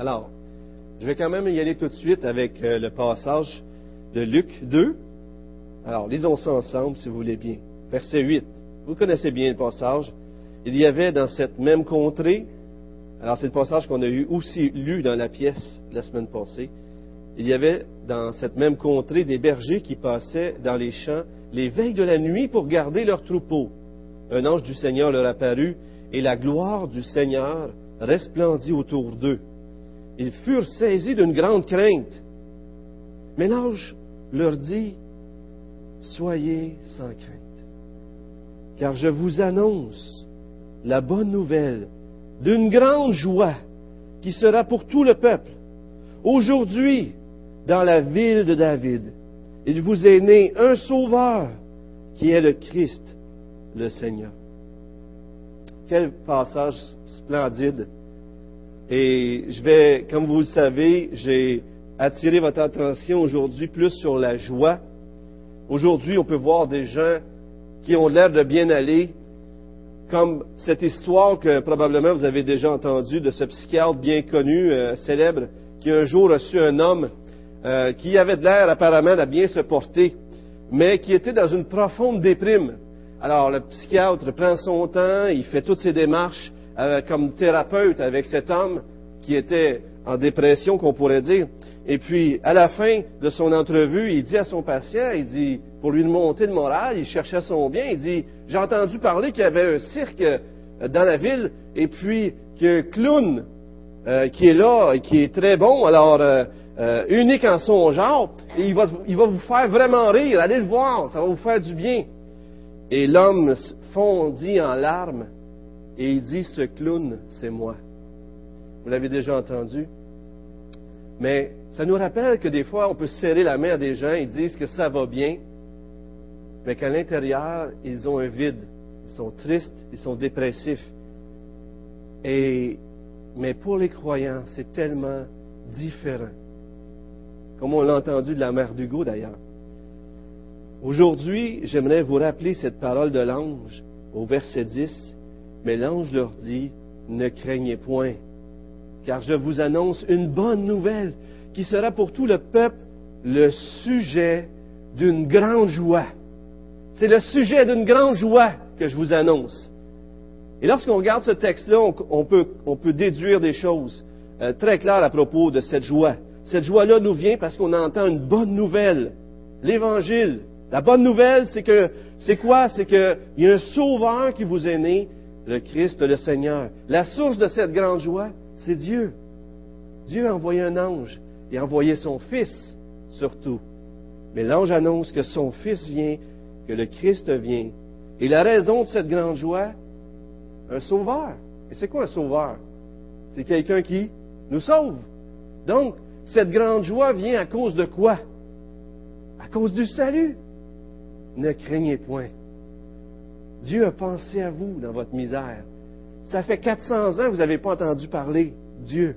Alors, je vais quand même y aller tout de suite avec euh, le passage de Luc 2. Alors, lisons ça ensemble si vous voulez bien. Verset 8. Vous connaissez bien le passage. Il y avait dans cette même contrée, alors c'est le passage qu'on a eu aussi lu dans la pièce la semaine passée, il y avait dans cette même contrée des bergers qui passaient dans les champs les veilles de la nuit pour garder leurs troupeaux. Un ange du Seigneur leur apparut et la gloire du Seigneur resplendit autour d'eux. Ils furent saisis d'une grande crainte. Mais l'ange leur dit, Soyez sans crainte, car je vous annonce la bonne nouvelle d'une grande joie qui sera pour tout le peuple. Aujourd'hui, dans la ville de David, il vous est né un sauveur qui est le Christ, le Seigneur. Quel passage splendide. Et je vais, comme vous le savez, j'ai attiré votre attention aujourd'hui plus sur la joie. Aujourd'hui, on peut voir des gens qui ont l'air de bien aller, comme cette histoire que probablement vous avez déjà entendue de ce psychiatre bien connu, euh, célèbre, qui un jour reçu un homme euh, qui avait l'air apparemment de bien se porter, mais qui était dans une profonde déprime. Alors le psychiatre prend son temps, il fait toutes ses démarches euh, comme thérapeute avec cet homme qui était en dépression, qu'on pourrait dire. Et puis, à la fin de son entrevue, il dit à son patient, il dit, pour lui monter le moral, il cherchait son bien, il dit, j'ai entendu parler qu'il y avait un cirque euh, dans la ville, et puis qu'un clown euh, qui est là et qui est très bon, alors unique en son genre, il va, il va vous faire vraiment rire, allez le voir, ça va vous faire du bien. Et l'homme fondit en larmes, et il dit, ce clown, c'est moi. Vous l'avez déjà entendu? Mais ça nous rappelle que des fois, on peut serrer la main à des gens, ils disent que ça va bien, mais qu'à l'intérieur, ils ont un vide. Ils sont tristes, ils sont dépressifs. Et, mais pour les croyants, c'est tellement différent. Comme on l'a entendu de la mère d'Hugo d'ailleurs. Aujourd'hui, j'aimerais vous rappeler cette parole de l'ange au verset 10. Mais l'ange leur dit, ne craignez point, car je vous annonce une bonne nouvelle qui sera pour tout le peuple le sujet d'une grande joie. C'est le sujet d'une grande joie que je vous annonce. Et lorsqu'on regarde ce texte-là, on, peut, déduire des choses euh, très claires à propos de cette joie. Cette joie-là nous vient parce qu'on entend une bonne nouvelle, l'Évangile. La bonne nouvelle, c'est que, c'est quoi? C'est qu'il y a un sauveur qui vous est né, le Christ, le Seigneur. La source de cette grande joie, c'est Dieu. Dieu a envoyé un ange et a envoyé son Fils surtout. Mais l'ange annonce que son Fils vient, que le Christ vient. Et la raison de cette grande joie, un sauveur. Et c'est quoi un sauveur? C'est quelqu'un qui nous sauve. Donc, cette grande joie vient à cause de quoi? À cause du salut. Ne craignez point. Dieu a pensé à vous dans votre misère. Ça fait 400 ans que vous n'avez pas entendu parler Dieu.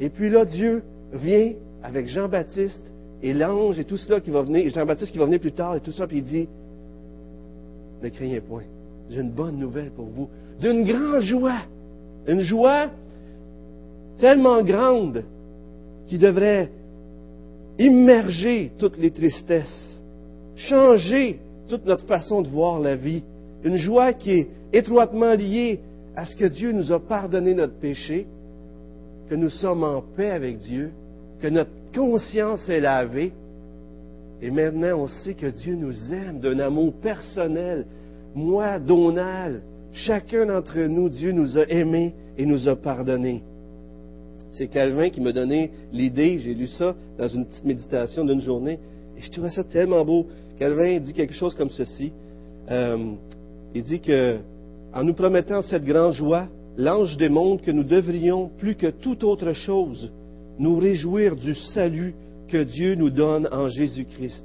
Et puis là, Dieu vient avec Jean-Baptiste et l'ange et tout cela qui va venir, Jean-Baptiste qui va venir plus tard et tout ça, puis il dit, ne craignez point, j'ai une bonne nouvelle pour vous, d'une grande joie, une joie tellement grande qui devrait immerger toutes les tristesses, changer toute notre façon de voir la vie, une joie qui est étroitement liée à ce que Dieu nous a pardonné notre péché, que nous sommes en paix avec Dieu, que notre conscience est lavée, et maintenant on sait que Dieu nous aime d'un amour personnel. Moi, Donald, chacun d'entre nous, Dieu nous a aimés et nous a pardonnés. C'est Calvin qui m'a donné l'idée, j'ai lu ça dans une petite méditation d'une journée, et je trouvais ça tellement beau. Calvin dit quelque chose comme ceci. Euh, il dit que, en nous promettant cette grande joie, l'ange démontre que nous devrions, plus que toute autre chose, nous réjouir du salut que Dieu nous donne en Jésus-Christ.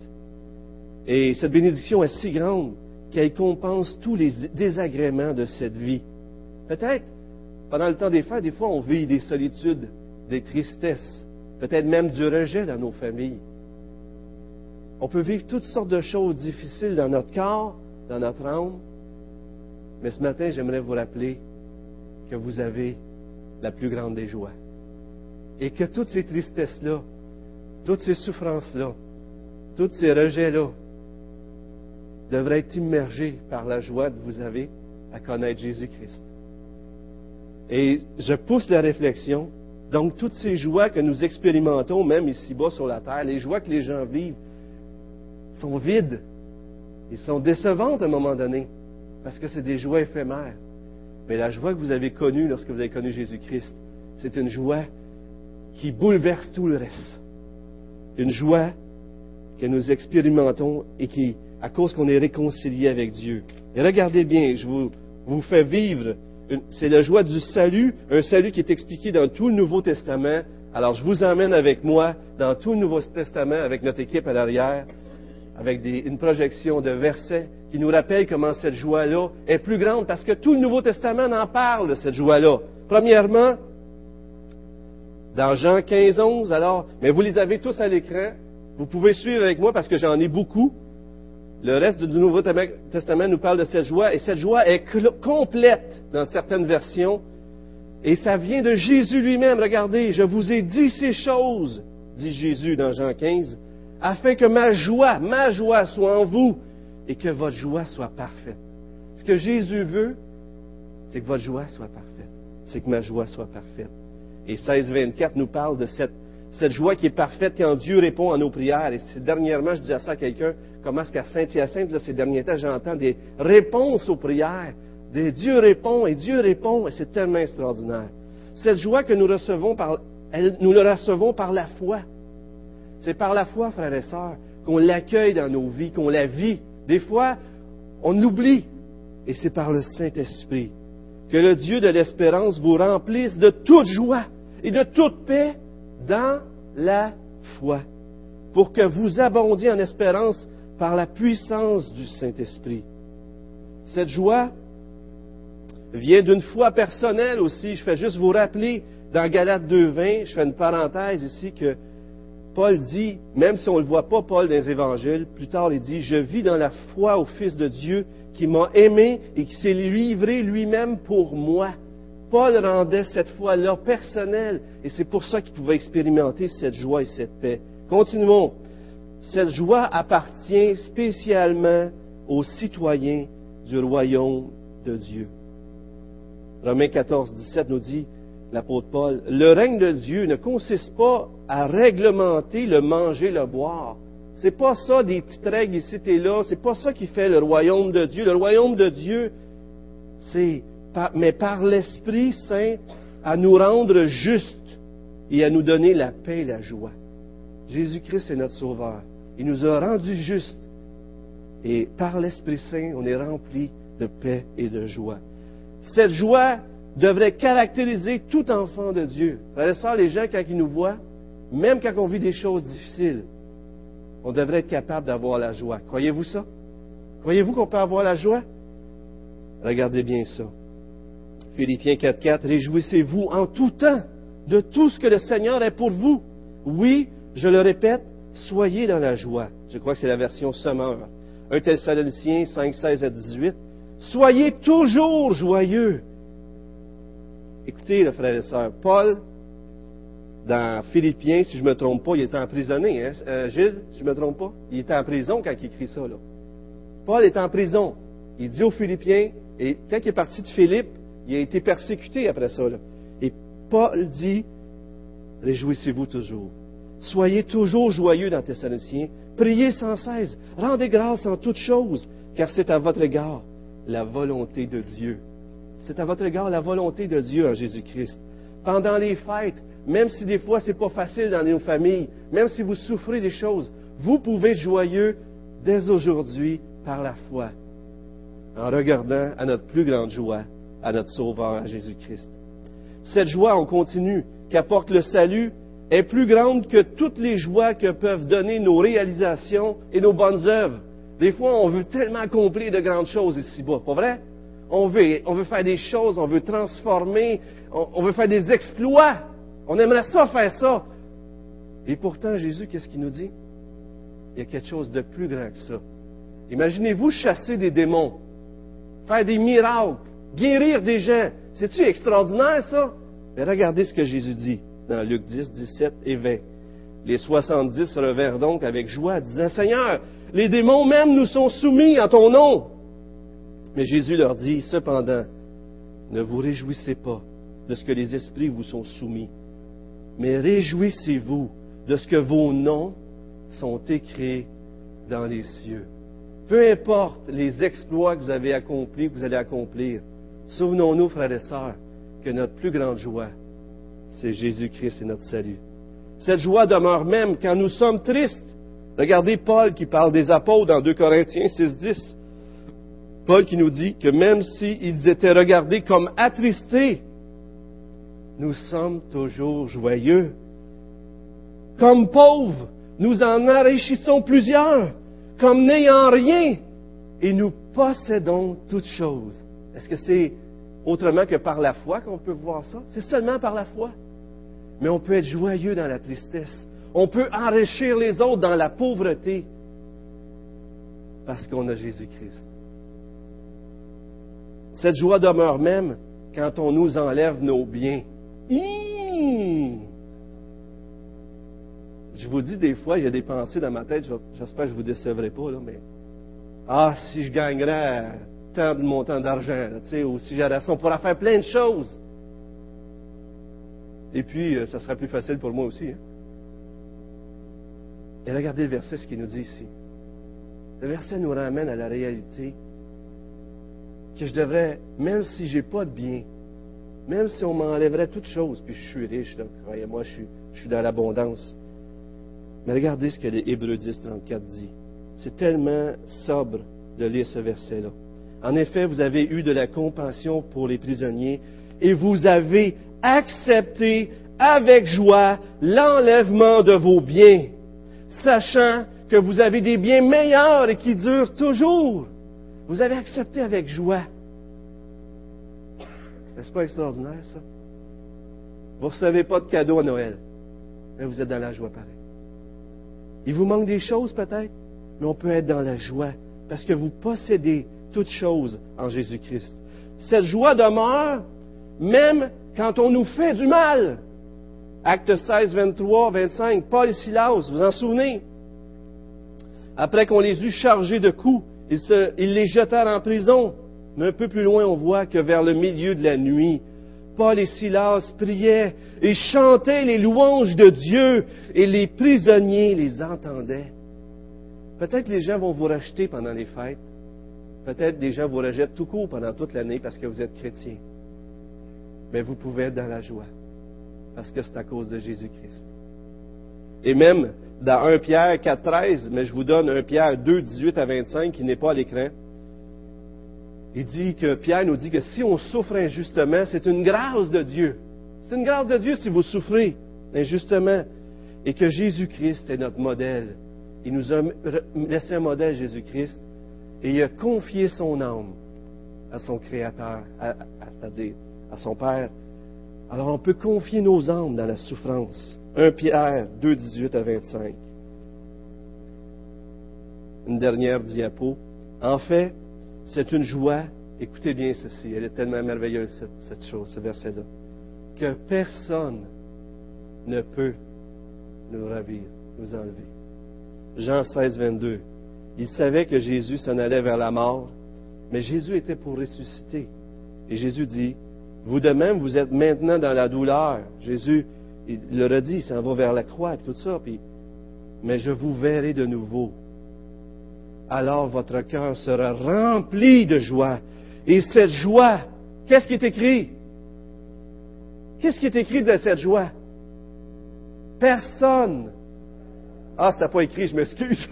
Et cette bénédiction est si grande qu'elle compense tous les désagréments de cette vie. Peut-être, pendant le temps des fêtes, des fois, on vit des solitudes, des tristesses, peut-être même du rejet dans nos familles. On peut vivre toutes sortes de choses difficiles dans notre corps, dans notre âme, mais ce matin, j'aimerais vous rappeler que vous avez la plus grande des joies. Et que toutes ces tristesses-là, toutes ces souffrances-là, tous ces rejets-là devraient être immergés par la joie que vous avez à connaître Jésus-Christ. Et je pousse la réflexion. Donc, toutes ces joies que nous expérimentons, même ici-bas sur la terre, les joies que les gens vivent, sont vides. Ils sont décevantes à un moment donné, parce que c'est des joies éphémères. Mais la joie que vous avez connue lorsque vous avez connu Jésus-Christ, c'est une joie qui bouleverse tout le reste. Une joie que nous expérimentons et qui, à cause qu'on est réconcilié avec Dieu. Et regardez bien, je vous, vous fais vivre, c'est la joie du salut, un salut qui est expliqué dans tout le Nouveau Testament. Alors je vous emmène avec moi dans tout le Nouveau Testament avec notre équipe à l'arrière, avec une projection de versets qui nous rappellent comment cette joie-là est plus grande, parce que tout le Nouveau Testament en parle de cette joie-là. Premièrement, dans Jean 15, 11, alors, mais vous les avez tous à l'écran. Vous pouvez suivre avec moi parce que j'en ai beaucoup. Le reste du Nouveau Testament nous parle de cette joie et cette joie est complète dans certaines versions. Et ça vient de Jésus lui-même. Regardez, je vous ai dit ces choses, dit Jésus dans Jean 15, afin que ma joie, ma joie soit en vous et que votre joie soit parfaite. Ce que Jésus veut, c'est que votre joie soit parfaite. C'est que ma joie soit parfaite. Et 16, 24 nous parle de cette, joie qui est parfaite quand Dieu répond à nos prières. Et dernièrement, je disais ça à quelqu'un, comment est-ce qu'à Saint-Hyacinthe, ces derniers temps, j'entends des réponses aux prières. Des Dieu répond et Dieu répond, et c'est tellement extraordinaire. Cette joie que nous recevons par, nous la recevons par la foi. C'est par la foi, frères et sœurs, qu'on l'accueille dans nos vies, qu'on la vit. Des fois, on oublie, et c'est par le Saint-Esprit que le Dieu de l'espérance vous remplisse de toute joie et de toute paix dans la foi, pour que vous abondiez en espérance par la puissance du Saint-Esprit. Cette joie vient d'une foi personnelle aussi. Je fais juste vous rappeler dans Galates 2.20, je fais une parenthèse ici que Paul dit, même si on ne le voit pas, Paul, dans les évangiles, plus tard il dit, je vis dans la foi au Fils de Dieu qui m'a aimé et qui s'est livré lui-même pour moi. Paul rendait cette foi-là personnelle et c'est pour ça qu'il pouvait expérimenter cette joie et cette paix. Continuons. Cette joie appartient spécialement aux citoyens du royaume de Dieu. Romains 14, 17 nous dit, l'apôtre Paul, le règne de Dieu ne consiste pas à réglementer le manger, le boire, c'est pas ça des petites règles ici et là. C'est pas ça qui fait le royaume de Dieu. Le royaume de Dieu, c'est, mais par l'Esprit Saint, à nous rendre justes et à nous donner la paix et la joie. Jésus-Christ est notre Sauveur. Il nous a rendus justes. Et par l'Esprit Saint, on est rempli de paix et de joie. Cette joie devrait caractériser tout enfant de Dieu. Frères les gens, quand ils nous voient, même quand on vit des choses difficiles, on devrait être capable d'avoir la joie. Croyez-vous ça? Croyez-vous qu'on peut avoir la joie? Regardez bien ça. Philippiens 4.4, Réjouissez-vous en tout temps de tout ce que le Seigneur est pour vous. Oui, je le répète, soyez dans la joie. Je crois que c'est la version Sommeur. 1 Thessaloniciens 5, 16 à 18. Soyez toujours joyeux. Écoutez, le frère et sœurs, Paul dans Philippiens, si je ne me trompe pas, il était emprisonné, hein? Euh, Gilles, si je ne me trompe pas. Il était en prison quand il écrit ça, là. Paul est en prison. Il dit aux Philippiens, et quand il est parti de Philippe, il a été persécuté après ça, là. Et Paul dit, réjouissez-vous toujours. Soyez toujours joyeux dans Thessaloniciens. Priez sans cesse. Rendez grâce en toutes choses, car c'est à votre égard la volonté de Dieu. C'est à votre égard la volonté de Dieu en Jésus-Christ. Pendant les fêtes, même si des fois c'est pas facile dans nos familles, même si vous souffrez des choses, vous pouvez être joyeux dès aujourd'hui par la foi, en regardant à notre plus grande joie, à notre Sauveur, à Jésus-Christ. Cette joie, on continue, qu'apporte le salut, est plus grande que toutes les joies que peuvent donner nos réalisations et nos bonnes œuvres. Des fois, on veut tellement accomplir de grandes choses ici-bas, pas vrai? On veut, on veut faire des choses, on veut transformer, on veut faire des exploits. On aimerait ça faire ça. Et pourtant, Jésus, qu'est-ce qu'il nous dit? Il y a quelque chose de plus grand que ça. Imaginez-vous chasser des démons, faire des miracles, guérir des gens. C'est-tu extraordinaire, ça? Mais regardez ce que Jésus dit. dans Luc 10, 17 et 20. Les soixante-dix se levèrent donc avec joie, disant, Seigneur, les démons même nous sont soumis en ton nom. Mais Jésus leur dit, cependant, ne vous réjouissez pas de ce que les esprits vous sont soumis, mais réjouissez-vous de ce que vos noms sont écrits dans les cieux. Peu importe les exploits que vous avez accomplis, que vous allez accomplir, souvenons-nous, frères et sœurs, que notre plus grande joie, c'est Jésus-Christ et notre salut. Cette joie demeure même quand nous sommes tristes. Regardez Paul qui parle des apôtres dans 2 Corinthiens 6.10. Paul qui nous dit que même s'ils étaient regardés comme attristés, nous sommes toujours joyeux. Comme pauvres, nous en enrichissons plusieurs, comme n'ayant rien, et nous possédons toutes choses. Est-ce que c'est autrement que par la foi qu'on peut voir ça? C'est seulement par la foi. Mais on peut être joyeux dans la tristesse. On peut enrichir les autres dans la pauvreté parce qu'on a Jésus-Christ. Cette joie demeure même quand on nous enlève nos biens. Je vous dis des fois, il y a des pensées dans ma tête, j'espère que je ne vous décevrai pas, là, mais ah, si je gagnerais tant de montant d'argent, ou si j'aurais ça, on pourrait faire plein de choses. Et puis, euh, ça sera plus facile pour moi aussi. Hein. Et regardez le verset, ce qu'il nous dit ici. Le verset nous ramène à la réalité que je devrais, même si je n'ai pas de bien, même si on m'enlèverait toutes choses, puis je suis riche, croyez-moi, je suis, je suis dans l'abondance. Mais regardez ce que les Hébreux 10, 34 dit. C'est tellement sobre de lire ce verset-là. En effet, vous avez eu de la compassion pour les prisonniers et vous avez accepté avec joie l'enlèvement de vos biens, sachant que vous avez des biens meilleurs et qui durent toujours. Vous avez accepté avec joie. N'est-ce pas extraordinaire, ça? Vous ne recevez pas de cadeau à Noël, mais vous êtes dans la joie pareil. Il vous manque des choses peut-être, mais on peut être dans la joie parce que vous possédez toutes choses en Jésus-Christ. Cette joie demeure même quand on nous fait du mal. Acte 16, 23, 25, Paul et Silas, vous en souvenez? Après qu'on les eut chargés de coups, ils, les jetèrent en prison. Mais un peu plus loin, on voit que vers le milieu de la nuit, Paul et Silas priaient et chantaient les louanges de Dieu et les prisonniers les entendaient. Peut-être les gens vont vous racheter pendant les fêtes. Peut-être des gens vous rejettent tout court pendant toute l'année parce que vous êtes chrétien. Mais vous pouvez être dans la joie parce que c'est à cause de Jésus-Christ. Et même dans 1 Pierre 4, 13, mais je vous donne 1 Pierre 2, 18 à 25 qui n'est pas à l'écran. Il dit que Pierre nous dit que si on souffre injustement, c'est une grâce de Dieu. C'est une grâce de Dieu si vous souffrez injustement. Et que Jésus-Christ est notre modèle. Il nous a laissé un modèle, Jésus-Christ, et il a confié son âme à son Créateur, c'est-à-dire à son Père. Alors on peut confier nos âmes dans la souffrance. 1 Pierre 2, 18 à 25. Une dernière diapo. En fait, c'est une joie. Écoutez bien ceci, elle est tellement merveilleuse, cette, chose, ce verset-là, que personne ne peut nous ravir, nous enlever. Jean 16, 22. Il savait que Jésus s'en allait vers la mort, mais Jésus était pour ressusciter. Et Jésus dit, vous de même, vous êtes maintenant dans la douleur. Jésus, il le redit, il s'en va vers la croix et tout ça. Puis, mais je vous verrai de nouveau. Alors votre cœur sera rempli de joie. Et cette joie, qu'est-ce qui est écrit? Qu'est-ce qui est écrit de cette joie? Personne. Ah, c'était pas écrit, je m'excuse.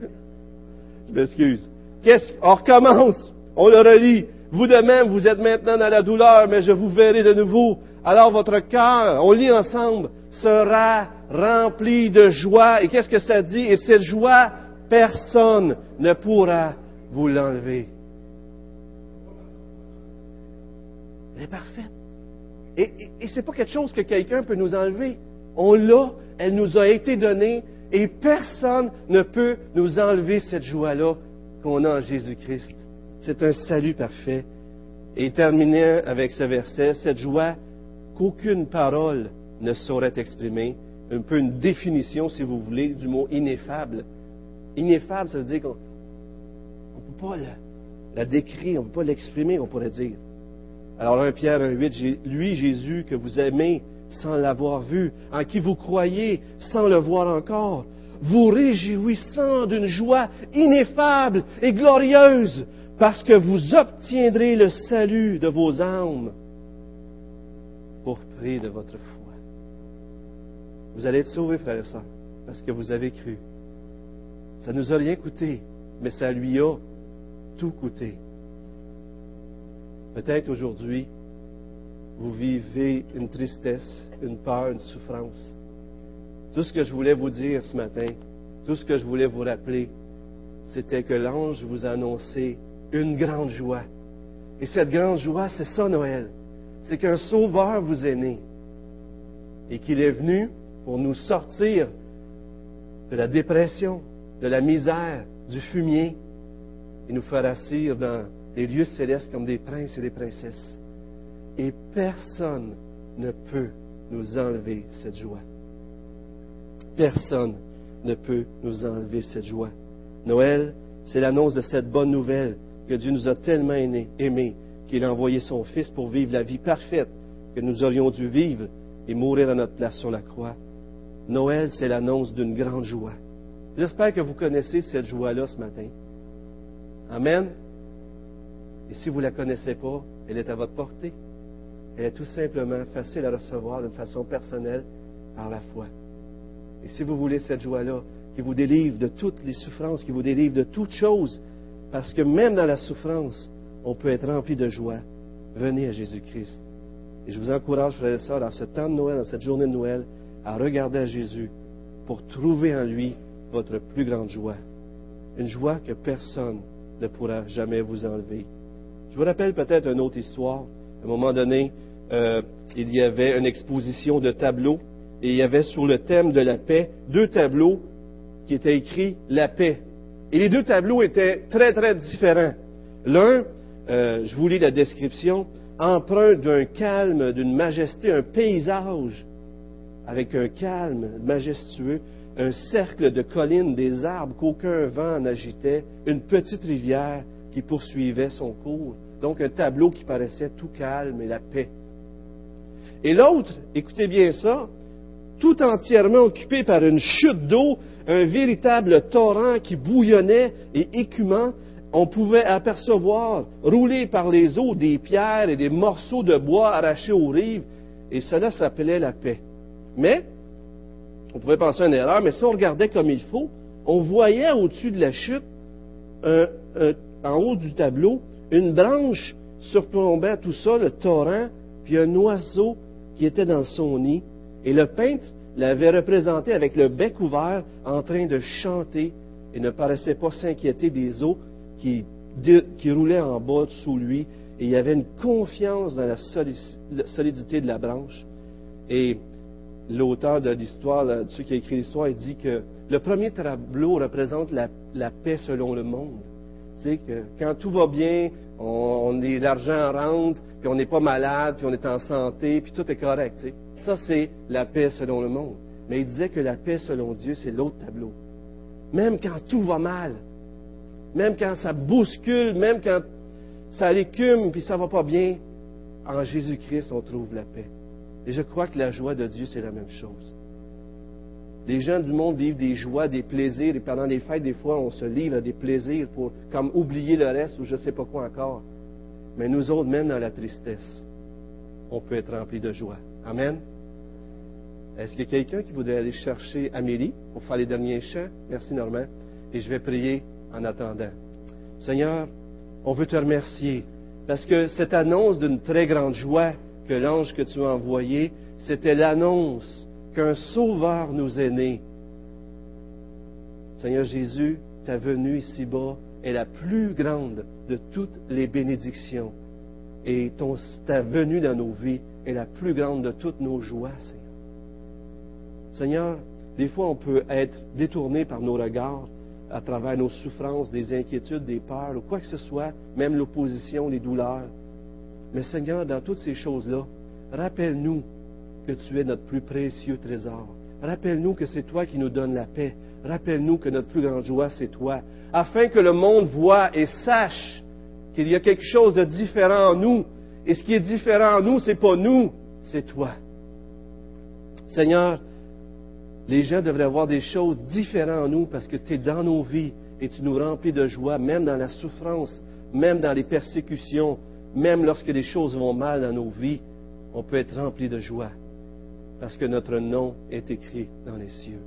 je m'excuse. Qu'est-ce, on recommence. On le relit. Vous de même, vous êtes maintenant dans la douleur, mais je vous verrai de nouveau. Alors votre cœur, on lit ensemble, sera rempli de joie. Et qu'est-ce que ça dit? Et cette joie, personne ne pourra vous l'enlever. Elle est parfaite. Et, ce n'est pas quelque chose que quelqu'un peut nous enlever. On l'a, elle nous a été donnée, et personne ne peut nous enlever cette joie-là qu'on a en Jésus-Christ. C'est un salut parfait. Et terminant avec ce verset, cette joie qu'aucune parole ne saurait exprimer. Un peu une définition, si vous voulez, du mot ineffable. Ineffable, ça veut dire qu'on ne peut pas la, la décrire, on ne peut pas l'exprimer, on pourrait dire. Alors 1 Pierre 1.8, lui Jésus que vous aimez sans l'avoir vu, en qui vous croyez sans le voir encore, vous réjouissant d'une joie ineffable et glorieuse, parce que vous obtiendrez le salut de vos âmes pour prix de votre foi. Vous allez être sauvés, frères et sœurs, parce que vous avez cru. Ça ne nous a rien coûté, mais ça lui a tout coûté. Peut-être aujourd'hui, vous vivez une tristesse, une peur, une souffrance. Tout ce que je voulais vous dire ce matin, tout ce que je voulais vous rappeler, c'était que l'ange vous a annoncé une grande joie. Et cette grande joie, c'est ça Noël. C'est qu'un sauveur vous est né et qu'il est venu pour nous sortir de la dépression, de la misère, du fumier et nous faire assis dans les lieux célestes comme des princes et des princesses. Et personne ne peut nous enlever cette joie. Personne ne peut nous enlever cette joie. Noël, c'est l'annonce de cette bonne nouvelle que Dieu nous a tellement aimés qu'il a envoyé son Fils pour vivre la vie parfaite que nous aurions dû vivre et mourir à notre place sur la croix. Noël, c'est l'annonce d'une grande joie. J'espère que vous connaissez cette joie-là ce matin. Amen. Et si vous ne la connaissez pas, elle est à votre portée. Elle est tout simplement facile à recevoir d'une façon personnelle par la foi. Et si vous voulez cette joie-là, qui vous délivre de toutes les souffrances, qui vous délivre de toutes choses, parce que même dans la souffrance, on peut être rempli de joie, venez à Jésus-Christ. Et je vous encourage, frères et sœurs, dans ce temps de Noël, dans cette journée de Noël, à regarder à Jésus pour trouver en lui votre plus grande joie. Une joie que personne ne pourra jamais vous enlever. Je vous rappelle peut-être une autre histoire. À un moment donné, euh, il y avait une exposition de tableaux et il y avait sur le thème de la paix deux tableaux qui étaient écrits La paix. Et les deux tableaux étaient très, très différents. L'un, euh, je vous lis la description, empreint d'un calme, d'une majesté, un paysage avec un calme majestueux, un cercle de collines, des arbres qu'aucun vent n'agitait, une petite rivière qui poursuivait son cours. Donc un tableau qui paraissait tout calme et la paix. Et l'autre, écoutez bien ça, tout entièrement occupé par une chute d'eau, un véritable torrent qui bouillonnait et écumant, on pouvait apercevoir rouler par les eaux des pierres et des morceaux de bois arrachés aux rives, et cela s'appelait la paix. Mais, on pouvait penser à une erreur, mais si on regardait comme il faut, on voyait au-dessus de la chute, en haut du tableau, une branche surplombait tout ça, le torrent, puis un oiseau qui était dans son nid. Et le peintre l'avait représenté avec le bec ouvert, en train de chanter, et ne paraissait pas s'inquiéter des eaux qui, roulaient en bas sous lui. Et il y avait une confiance dans la solidité de la branche. Et l'auteur de l'histoire, celui qui a écrit l'histoire, dit que le premier tableau représente la, paix selon le monde. Tu que quand tout va bien, on, est l'argent rentre, puis on n'est pas malade, puis on est en santé, puis tout est correct. Ça, c'est la paix selon le monde. Mais il disait que la paix selon Dieu, c'est l'autre tableau. Même quand tout va mal, même quand ça bouscule, même quand ça l'écume, puis ça va pas bien, en Jésus-Christ, on trouve la paix. Et je crois que la joie de Dieu, c'est la même chose. Les gens du monde vivent des joies, des plaisirs, et pendant les fêtes, des fois, on se livre à des plaisirs pour comme oublier le reste ou je ne sais pas quoi encore. Mais nous autres, même dans la tristesse, on peut être rempli de joie. Amen? Est-ce qu'il y a quelqu'un qui voudrait aller chercher Amélie pour faire les derniers chants? Merci, Normand. Et je vais prier en attendant. Seigneur, on veut te remercier parce que cette annonce d'une très grande joie que l'ange que tu as envoyé, c'était l'annonce qu'un sauveur nous est né. Seigneur Jésus, ta venue ici-bas est la plus grande de toutes les bénédictions. Et ton, ta venue dans nos vies est la plus grande de toutes nos joies. Seigneur, des fois on peut être détourné par nos regards à travers nos souffrances, des inquiétudes, des peurs, ou quoi que ce soit, même l'opposition, les douleurs. Mais Seigneur, dans toutes ces choses-là, rappelle-nous que tu es notre plus précieux trésor. Rappelle-nous que c'est toi qui nous donnes la paix. Rappelle-nous que notre plus grande joie, c'est toi. Afin que le monde voit et sache qu'il y a quelque chose de différent en nous. Et ce qui est différent en nous, c'est pas nous, c'est toi. Seigneur, les gens devraient avoir des choses différentes en nous parce que tu es dans nos vies et tu nous remplis de joie, même dans la souffrance, même dans les persécutions, même lorsque les choses vont mal dans nos vies, on peut être rempli de joie parce que notre nom est écrit dans les cieux.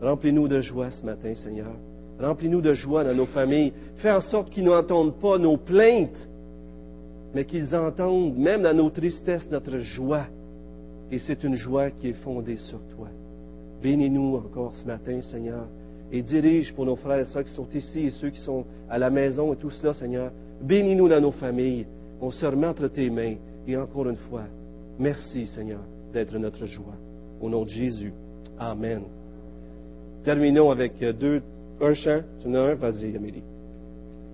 Remplis-nous de joie ce matin, Seigneur. Remplis-nous de joie dans nos familles. Fais en sorte qu'ils n'entendent pas nos plaintes, mais qu'ils entendent, même dans nos tristesses, notre joie. Et c'est une joie qui est fondée sur toi. Bénis-nous encore ce matin, Seigneur, et dirige pour nos frères et sœurs qui sont ici et ceux qui sont à la maison et tout cela, Seigneur. Bénis-nous dans nos familles. On se remet entre tes mains. Et encore une fois, merci, Seigneur, d'être notre joie. Au nom de Jésus. Amen. Terminons avec deux, un chant. Tu en as un? Vas-y, Amélie.